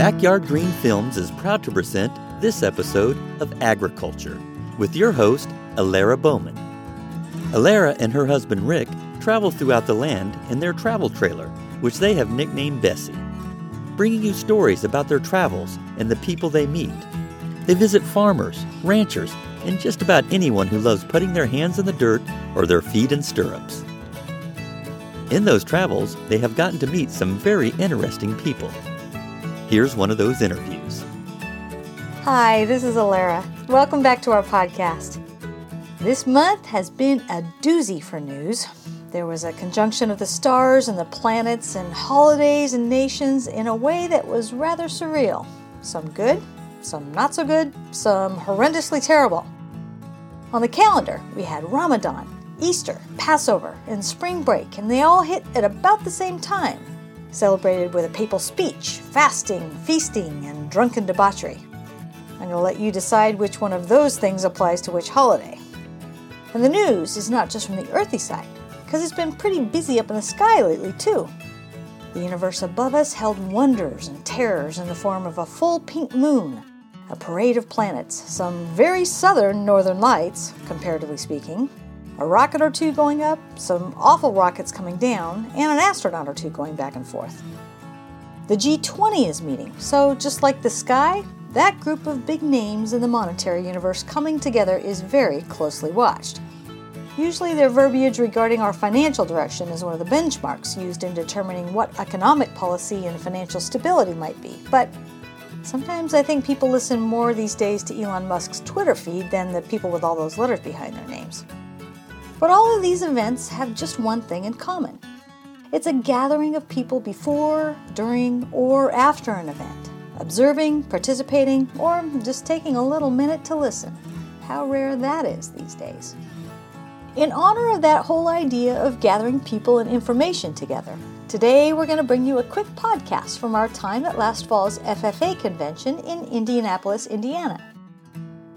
Backyard Green Films is proud to present this episode of Agriculture with your host, Alara Bowman. Alara and her husband Rick travel throughout the land in their travel trailer, which they have nicknamed Bessie, bringing you stories about their travels and the people they meet. They visit farmers, ranchers, and just about anyone who loves putting their hands in the dirt or their feet in stirrups. In those travels, they have gotten to meet some very interesting people. Here's one of those interviews. Hi, this is Alara. Welcome back to our podcast. This month has been a doozy for news. There was a conjunction of the stars and the planets and holidays and nations in a way that was rather surreal. Some good, some not so good, some horrendously terrible. On the calendar, we had Ramadan, Easter, Passover, and spring break, and they all hit at about the same time, celebrated with a papal speech, fasting, feasting, and drunken debauchery. I'm going to let you decide which one of those things applies to which holiday. And the news is not just from the earthy side, because it's been pretty busy up in the sky lately, too. The universe above us held wonders and terrors in the form of a full pink moon, a parade of planets, some very southern northern lights, comparatively speaking, a rocket or two going up, some awful rockets coming down, and an astronaut or two going back and forth. The G20 is meeting, so just like the sky, that group of big names in the monetary universe coming together is very closely watched. Usually, their verbiage regarding our financial direction is one of the benchmarks used in determining what economic policy and financial stability might be. But sometimes I think people listen more these days to Elon Musk's Twitter feed than the people with all those letters behind their names. But all of these events have just one thing in common it's a gathering of people before, during, or after an event, observing, participating, or just taking a little minute to listen. How rare that is these days. In honor of that whole idea of gathering people and information together, today we're going to bring you a quick podcast from our time at last fall's FFA convention in Indianapolis, Indiana.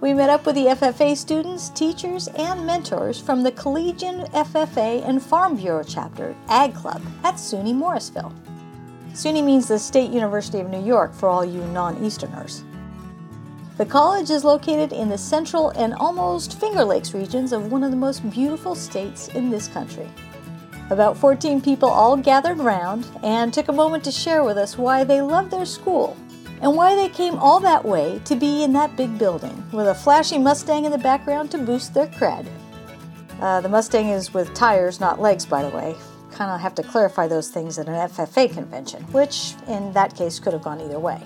We met up with the FFA students, teachers, and mentors from the Collegian FFA and Farm Bureau chapter, Ag Club, at SUNY Morrisville. SUNY means the State University of New York for all you non Easterners. The college is located in the central and almost Finger Lakes regions of one of the most beautiful states in this country. About 14 people all gathered round and took a moment to share with us why they love their school and why they came all that way to be in that big building with a flashy Mustang in the background to boost their cred. Uh, the Mustang is with tires, not legs, by the way. Kind of have to clarify those things at an FFA convention, which in that case could have gone either way.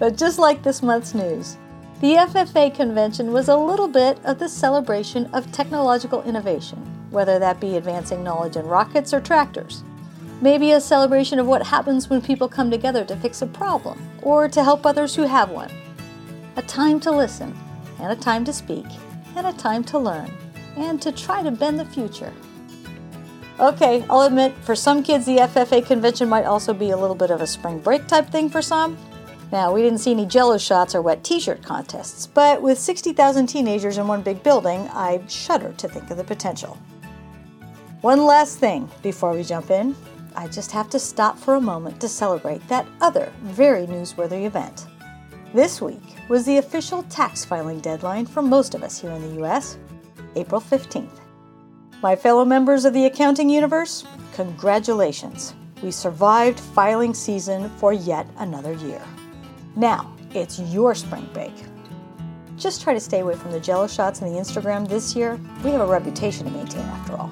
But just like this month's news, the FFA convention was a little bit of the celebration of technological innovation, whether that be advancing knowledge in rockets or tractors. Maybe a celebration of what happens when people come together to fix a problem or to help others who have one. A time to listen, and a time to speak, and a time to learn, and to try to bend the future. Okay, I'll admit, for some kids, the FFA convention might also be a little bit of a spring break type thing for some. Now, we didn't see any jello shots or wet t shirt contests, but with 60,000 teenagers in one big building, I shudder to think of the potential. One last thing before we jump in I just have to stop for a moment to celebrate that other very newsworthy event. This week was the official tax filing deadline for most of us here in the US, April 15th. My fellow members of the accounting universe, congratulations. We survived filing season for yet another year. Now, it's your spring break. Just try to stay away from the jello shots and the Instagram this year. We have a reputation to maintain after all.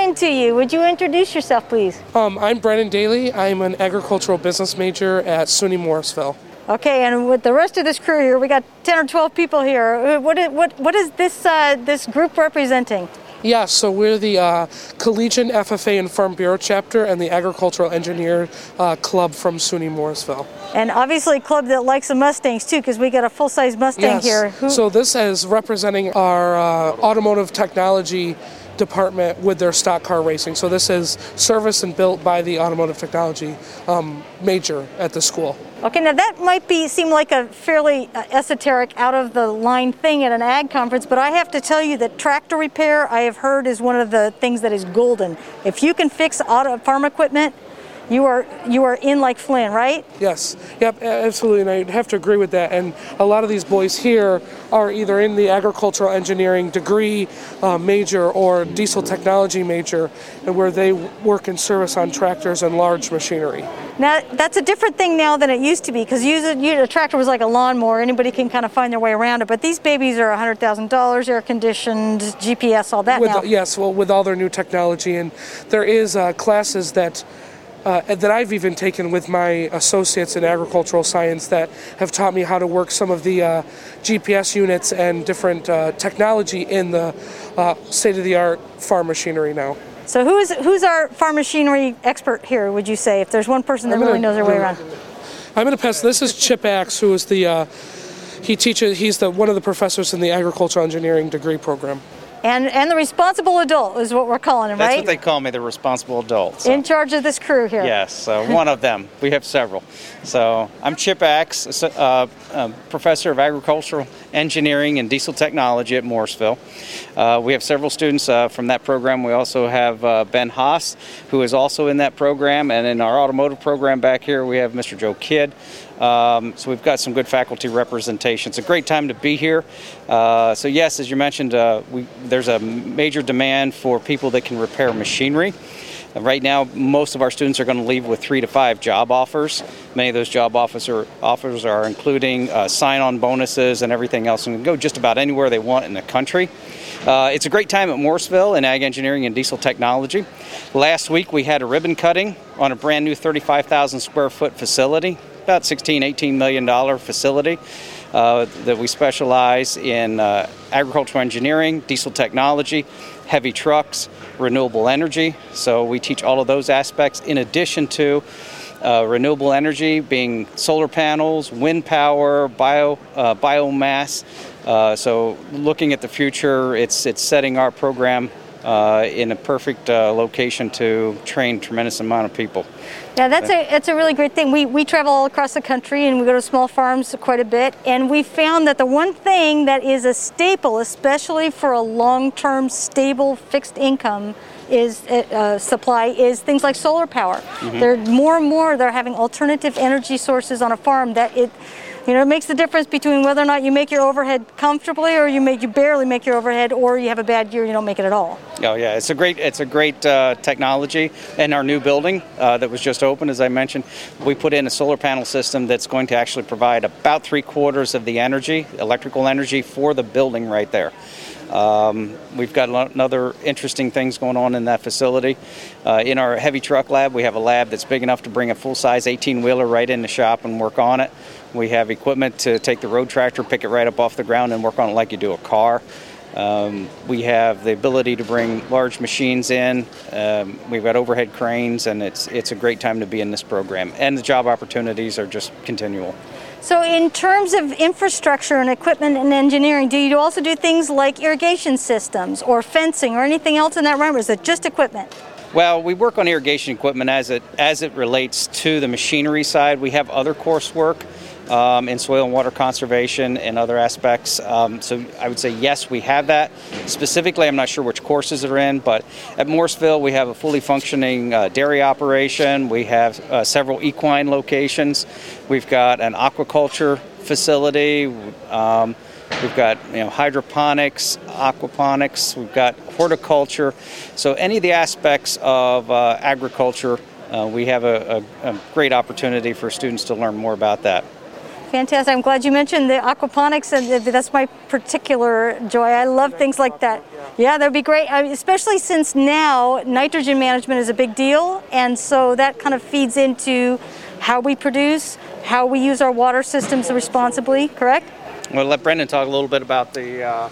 Morning to you. Would you introduce yourself, please? Um, I'm Brennan Daly. I'm an agricultural business major at SUNY Morrisville. Okay, and with the rest of this crew here, we got 10 or 12 people here. Uh, what is, what, what is this, uh, this group representing? Yeah, so we're the uh, Collegian FFA and Farm Bureau chapter and the Agricultural Engineer uh, Club from SUNY Morrisville. And obviously a club that likes the Mustangs too, because we got a full-size Mustang yes. here. Who- so this is representing our uh, automotive technology department with their stock car racing. So this is serviced and built by the automotive technology um, major at the school. Okay, now that might be seem like a fairly uh, esoteric, out of the line thing at an ag conference, but I have to tell you that tractor repair I have heard is one of the things that is golden. If you can fix auto farm equipment, you are you are in like Flynn, right? Yes, yep, absolutely, and I have to agree with that. And a lot of these boys here are either in the agricultural engineering degree uh, major or diesel technology major, and where they work in service on tractors and large machinery. Now that's a different thing now than it used to be because a tractor was like a lawnmower; anybody can kind of find their way around it. But these babies are hundred thousand dollars, air conditioned, GPS, all that with, now. Yes, well, with all their new technology, and there is uh, classes that uh, that I've even taken with my associates in agricultural science that have taught me how to work some of the uh, GPS units and different uh, technology in the uh, state of the art farm machinery now. So, who is, who's our farm machinery expert here, would you say, if there's one person that gonna, really knows their way around? I'm going to pass. This is Chip Axe, who is the. Uh, he teaches. He's the one of the professors in the agricultural engineering degree program. And and the responsible adult is what we're calling him, That's right? That's what they call me, the responsible adult. so. In charge of this crew here. Yes, uh, one of them. We have several. So I'm Chip Axe, uh, uh, professor of agricultural engineering and diesel technology at Morrisville. Uh, we have several students uh, from that program. We also have uh, Ben Haas, who is also in that program, and in our automotive program back here, we have Mr. Joe Kidd. Um, so we've got some good faculty representation. It's a great time to be here. Uh, so yes, as you mentioned, uh, we, there's a major demand for people that can repair machinery. Uh, right now, most of our students are going to leave with three to five job offers. Many of those job officer, offers are including uh, sign-on bonuses and everything else, and can go just about anywhere they want in the country. Uh, it's a great time at Morrisville in ag engineering and diesel technology. Last week we had a ribbon cutting on a brand new 35,000 square foot facility about 16, 18 million dollar facility uh, that we specialize in uh, agricultural engineering, diesel technology, heavy trucks, renewable energy. So we teach all of those aspects in addition to uh, renewable energy being solar panels, wind power, bio, uh, biomass. Uh, so looking at the future, it's, it's setting our program uh, in a perfect uh, location to train a tremendous amount of people. Yeah, that's a that's a really great thing. We we travel all across the country and we go to small farms quite a bit, and we found that the one thing that is a staple, especially for a long-term stable fixed income, is uh, uh supply is things like solar power. Mm-hmm. They're more and more they're having alternative energy sources on a farm that it you know, it makes the difference between whether or not you make your overhead comfortably, or you make you barely make your overhead, or you have a bad year, and you don't make it at all. Oh yeah, it's a great it's a great uh, technology. and our new building uh, that was just opened, as I mentioned, we put in a solar panel system that's going to actually provide about three quarters of the energy, electrical energy, for the building right there. Um, we've got another interesting things going on in that facility. Uh, in our heavy truck lab, we have a lab that's big enough to bring a full size 18 wheeler right in the shop and work on it. We have equipment to take the road tractor, pick it right up off the ground, and work on it like you do a car. Um, we have the ability to bring large machines in. Um, we've got overhead cranes, and it's it's a great time to be in this program. And the job opportunities are just continual. So, in terms of infrastructure and equipment and engineering, do you also do things like irrigation systems or fencing or anything else in that realm, or is it just equipment? Well, we work on irrigation equipment as it as it relates to the machinery side. We have other coursework um, in soil and water conservation and other aspects. Um, so I would say yes, we have that. Specifically, I'm not sure which courses are in, but at Morrisville we have a fully functioning uh, dairy operation. We have uh, several equine locations. We've got an aquaculture facility. Um, We've got you know hydroponics, aquaponics. We've got horticulture. So any of the aspects of uh, agriculture, uh, we have a, a, a great opportunity for students to learn more about that. Fantastic. I'm glad you mentioned the aquaponics, and that's my particular joy. I love things like that. Yeah, that'd be great, I mean, especially since now nitrogen management is a big deal, and so that kind of feeds into how we produce, how we use our water systems responsibly, correct? Well, let Brendan talk a little bit about the uh,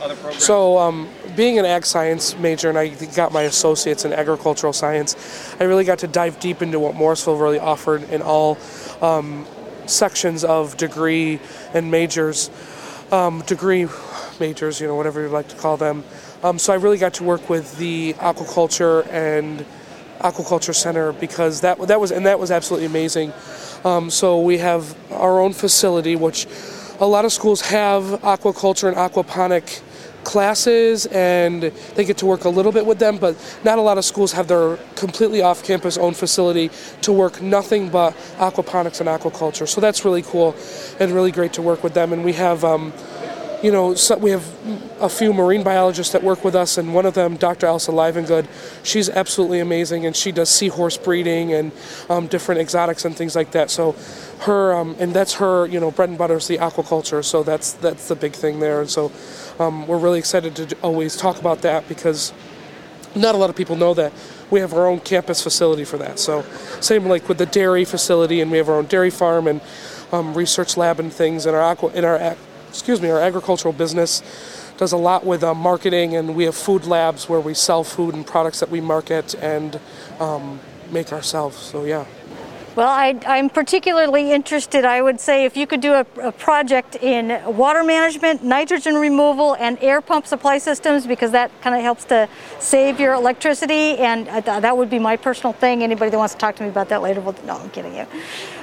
other programs. So, um, being an ag science major and I got my associates in agricultural science, I really got to dive deep into what Morrisville really offered in all um, sections of degree and majors, um, degree majors, you know, whatever you'd like to call them. Um, so I really got to work with the aquaculture and aquaculture center because that that was and that was absolutely amazing. Um, so we have our own facility, which a lot of schools have aquaculture and aquaponic classes and they get to work a little bit with them, but not a lot of schools have their completely off campus owned facility to work nothing but aquaponics and aquaculture. So that's really cool and really great to work with them. And we have um, you know, so we have a few marine biologists that work with us, and one of them, Dr. Elsa Livengood, she's absolutely amazing, and she does seahorse breeding and um, different exotics and things like that. So, her um, and that's her, you know, bread and butter is the aquaculture. So that's that's the big thing there, and so um, we're really excited to always talk about that because not a lot of people know that we have our own campus facility for that. So, same like with the dairy facility, and we have our own dairy farm and um, research lab and things in our aqua in our excuse me, our agricultural business does a lot with uh, marketing, and we have food labs where we sell food and products that we market and um, make ourselves. So yeah. Well, I, am particularly interested, I would say, if you could do a, a, project in water management, nitrogen removal, and air pump supply systems, because that kind of helps to save your electricity, and uh, that would be my personal thing. Anybody that wants to talk to me about that later, well, no, I'm kidding you.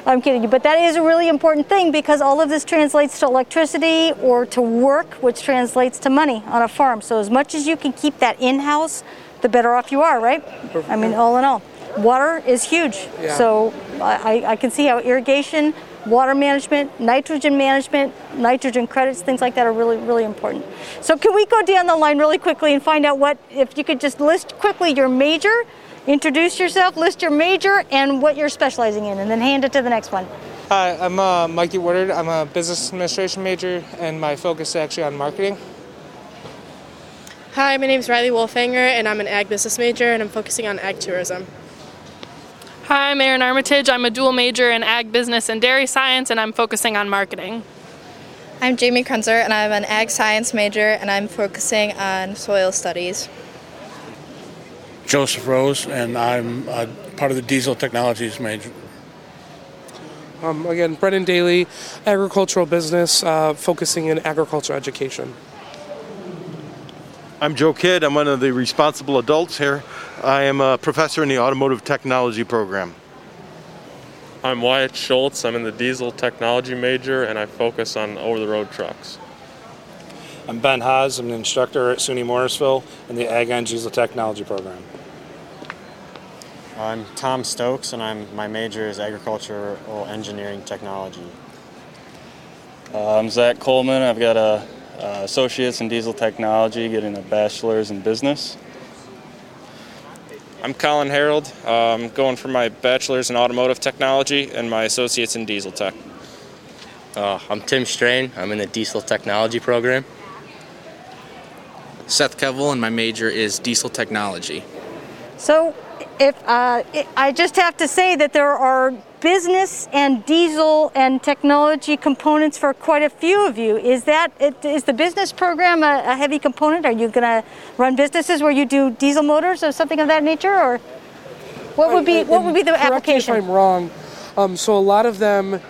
I'm kidding you. But that is a really important thing because all of this translates to electricity or to work, which translates to money on a farm. So as much as you can keep that in-house, the better off you are, right? I mean, all in all water is huge. Yeah. So I, I can see how irrigation, water management, nitrogen management, nitrogen credits, things like that are really, really important. So can we go down the line really quickly and find out what, if you could just list quickly your major, introduce yourself, list your major and what you're specializing in, and then hand it to the next one. Hi, I'm uh, Mikey Woodard. I'm a business administration major, and my focus is actually on marketing. Hi, my name is Riley Wolfanger, and I'm an ag business major, and I'm focusing on ag tourism. Hi, I'm Erin Armitage. I'm a dual major in ag business and dairy science, and I'm focusing on marketing. I'm Jamie Krenzer, and I'm an ag science major, and I'm focusing on soil studies. Joseph Rose, and I'm uh, part of the diesel technologies major. Um, again, Brennan Daly, agricultural business, uh, focusing in agriculture education. I'm Joe Kidd. I'm one of the responsible adults here. I am a professor in the automotive technology program. I'm Wyatt Schultz. I'm in the diesel technology major and I focus on over the road trucks. I'm Ben Haas. I'm an instructor at SUNY Morrisville in the Ag and Diesel Technology program. I'm Tom Stokes and I'm my major is agricultural engineering technology. Uh, I'm Zach Coleman. I've got a uh, associates in diesel technology, getting a bachelor's in business. I'm Colin Harold. I'm um, going for my bachelor's in automotive technology and my associates in diesel tech. Uh, I'm Tim Strain. I'm in the diesel technology program. Seth Kevel, and my major is diesel technology. So, if uh, I just have to say that there are business and diesel and technology components for quite a few of you. Is that is the business program a, a heavy component? Are you going to run businesses where you do diesel motors or something of that nature, or what would be what would be the application? if I'm wrong. Um, so a lot of them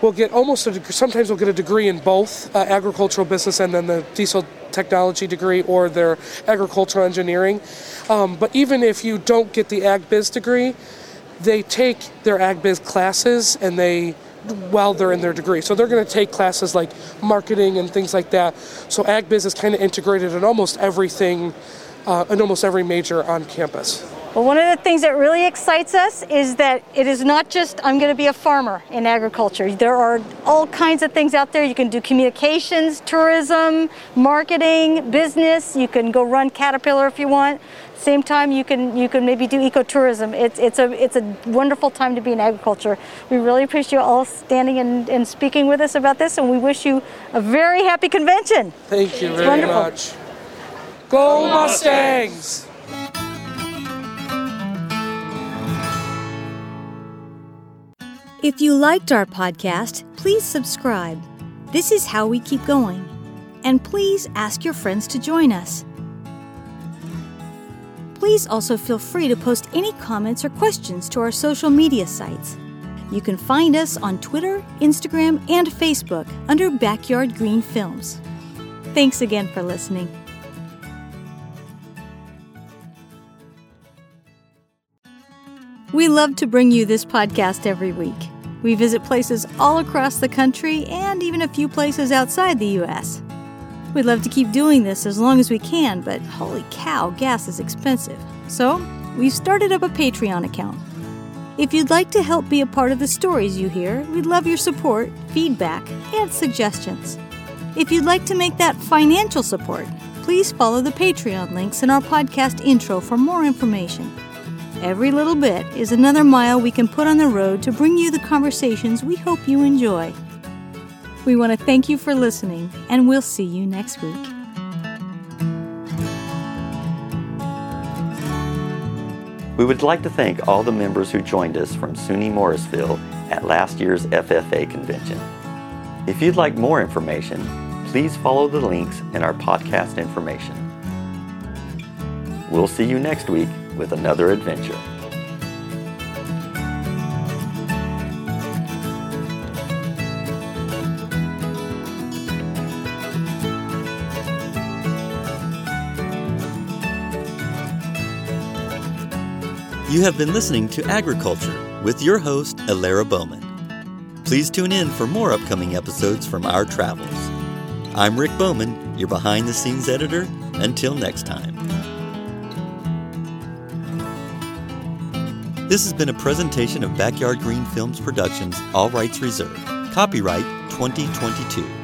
will get almost a sometimes will get a degree in both uh, agricultural business and then the diesel technology degree or their agricultural engineering. Um, but even if you don't get the ag biz degree, they take their ag biz classes and they while they're in their degree. So they're going to take classes like marketing and things like that. So ag biz is kind of integrated in almost everything, uh, in almost every major on campus. Well, one of the things that really excites us is that it is not just I'm going to be a farmer in agriculture. There are all kinds of things out there. You can do communications, tourism, marketing, business. You can go run Caterpillar if you want. Same time, you can you can maybe do ecotourism. It's it's a it's a wonderful time to be in agriculture. We really appreciate you all standing and, and speaking with us about this, and we wish you a very happy convention. Thank you it's very wonderful. much. Go Mustangs! If you liked our podcast, please subscribe. This is how we keep going. And please ask your friends to join us. Please also feel free to post any comments or questions to our social media sites. You can find us on Twitter, Instagram, and Facebook under Backyard Green Films. Thanks again for listening. We love to bring you this podcast every week. We visit places all across the country and even a few places outside the U.S. We'd love to keep doing this as long as we can, but holy cow, gas is expensive. So, we've started up a Patreon account. If you'd like to help be a part of the stories you hear, we'd love your support, feedback, and suggestions. If you'd like to make that financial support, please follow the Patreon links in our podcast intro for more information. Every little bit is another mile we can put on the road to bring you the conversations we hope you enjoy. We want to thank you for listening, and we'll see you next week. We would like to thank all the members who joined us from SUNY Morrisville at last year's FFA convention. If you'd like more information, please follow the links in our podcast information. We'll see you next week with another adventure. You have been listening to Agriculture with your host, Alara Bowman. Please tune in for more upcoming episodes from our travels. I'm Rick Bowman, your behind the scenes editor. Until next time. This has been a presentation of Backyard Green Films Productions, all rights reserved. Copyright 2022.